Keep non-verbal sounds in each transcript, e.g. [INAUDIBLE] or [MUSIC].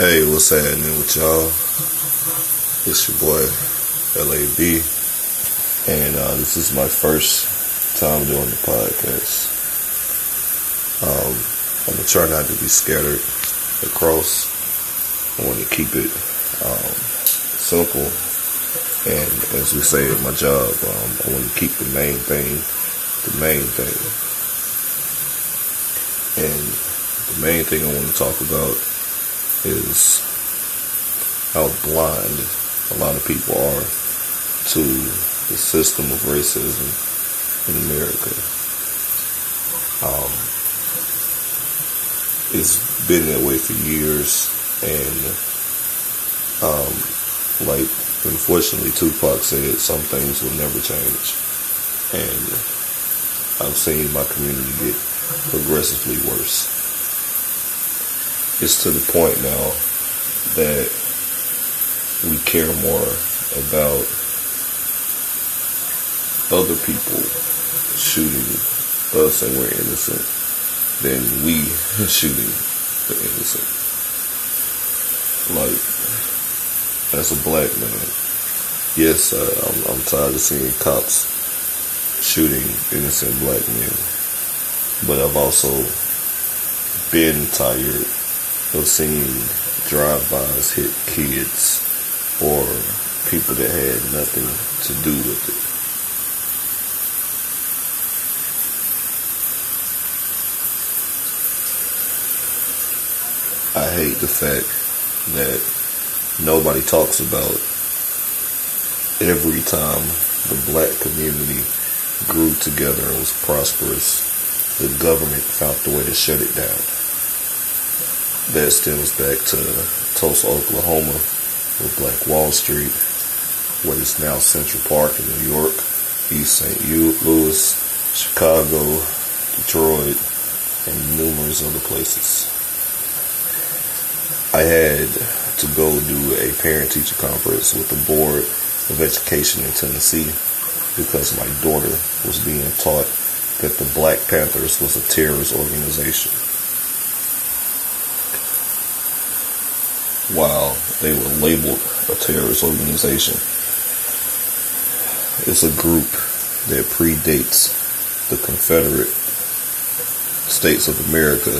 Hey, what's happening with y'all? It's your boy, LAB, and uh, this is my first time doing the podcast. Um, I'm gonna try not to be scattered across. I want to keep it um, simple, and as we say at my job, um, I want to keep the main thing the main thing. And the main thing I want to talk about is how blind a lot of people are to the system of racism in America. Um, it's been that way for years, and um, like unfortunately Tupac said, some things will never change, and I've seen my community get progressively worse it's to the point now that we care more about other people shooting us and we're innocent than we [LAUGHS] shooting the innocent. Like, as a black man, yes, uh, I'm, I'm tired of seeing cops shooting innocent black men, but I've also been tired seeing drive-bys hit kids or people that had nothing to do with it. I hate the fact that nobody talks about every time the black community grew together and was prosperous, the government found a way to shut it down that stems back to Tulsa, Oklahoma, with Black Wall Street, what is now Central Park in New York, East St. Louis, Chicago, Detroit, and numerous other places. I had to go do a parent-teacher conference with the Board of Education in Tennessee because my daughter was being taught that the Black Panthers was a terrorist organization. While they were labeled a terrorist organization. It's a group that predates the Confederate States of America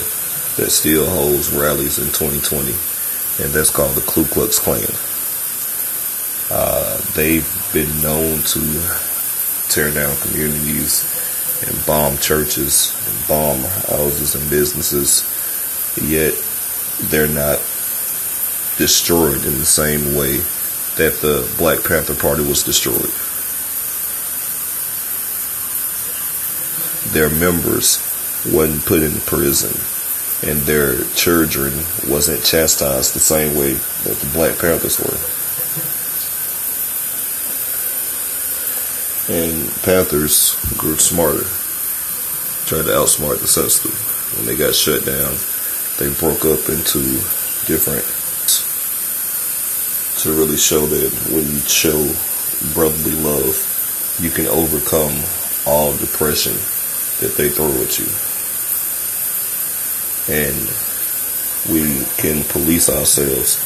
that still holds rallies in 2020, and that's called the Ku Klux Klan. Uh, they've been known to tear down communities and bomb churches and bomb houses and businesses, yet they're not destroyed in the same way that the Black Panther Party was destroyed. Their members wasn't put in prison and their children wasn't chastised the same way that the Black Panthers were. And Panthers grew smarter, tried to outsmart the system. When they got shut down, they broke up into different to really show that when you show brotherly love, you can overcome all depression that they throw at you. And we can police ourselves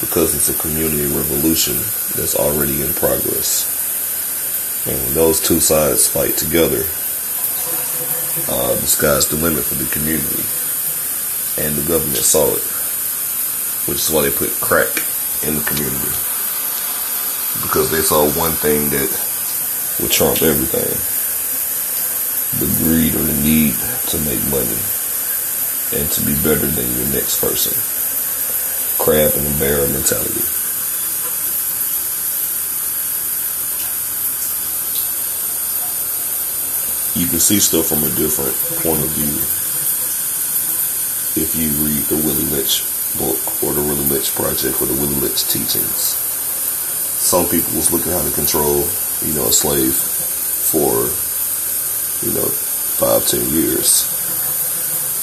because it's a community revolution that's already in progress. And when those two sides fight together, uh, the sky's the limit for the community. And the government saw it, which is why they put crack in the community because they saw one thing that would trump everything the greed or the need to make money and to be better than your next person. Crab and the mentality. You can see stuff from a different point of view if you read the Willie Lynch book or the Willie Lynch project or the Willie Lynch teachings. Some people was looking how to control, you know, a slave for, you know, five, ten years.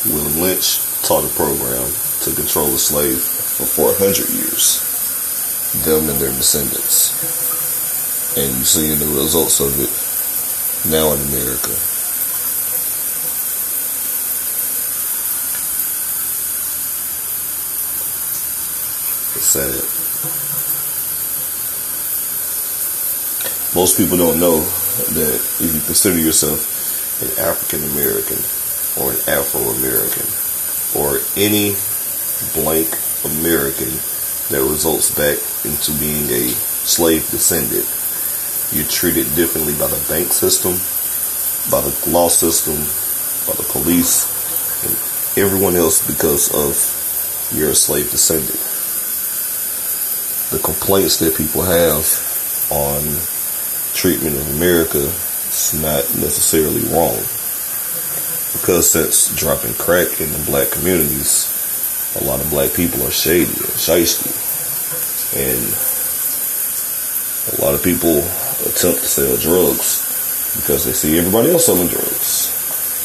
Willie Lynch taught a program to control a slave for 400 years. Them and their descendants. And you see the results of it now in America. It's sad. Most people don't know that if you consider yourself an African American or an Afro American or any blank American that results back into being a slave descendant, you're treated differently by the bank system, by the law system, by the police, and everyone else because of you're a slave descendant. The complaints that people have on treatment in America is not necessarily wrong. Because since dropping crack in the black communities, a lot of black people are shady and shisty. And a lot of people attempt to sell drugs because they see everybody else selling drugs.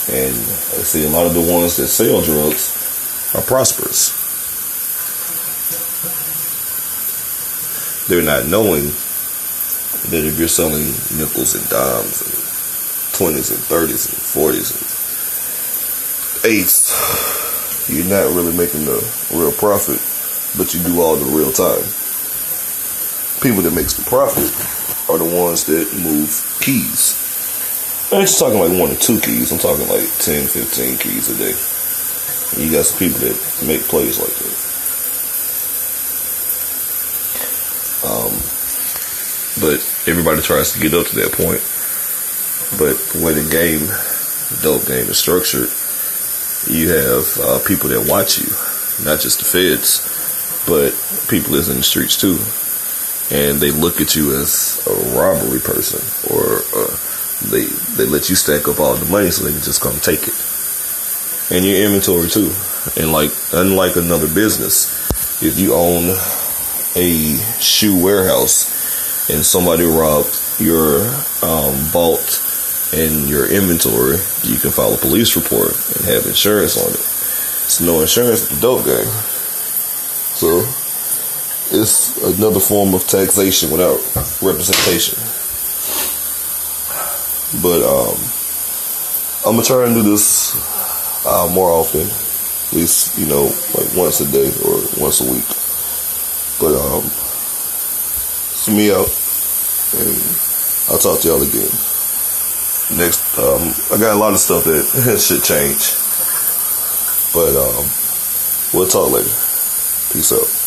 And they see a lot of the ones that sell drugs are prosperous. They're not knowing that if you're selling nickels and dimes and 20s and 30s and 40s and 8s, you're not really making the real profit, but you do all the real time. People that makes the profit are the ones that move keys. I ain't just talking like one or two keys. I'm talking like 10, 15 keys a day. And you got some people that make plays like that. Um, but everybody tries to get up to that point. But the way the game, the dope game is structured, you have uh, people that watch you, not just the feds, but people that's in the streets too. And they look at you as a robbery person, or uh, they they let you stack up all the money so they can just come take it. And your inventory too. And like unlike another business, if you own a shoe warehouse and somebody robbed your um, vault and your inventory, you can file a police report and have insurance on it. It's no insurance the dope game. So it's another form of taxation without representation. But um, I'm gonna try and do this uh, more often, at least you know like once a day or once a week. But um, it's me out, and I'll talk to y'all again. Next, um, I got a lot of stuff that [LAUGHS] should change, but um, we'll talk later. Peace out.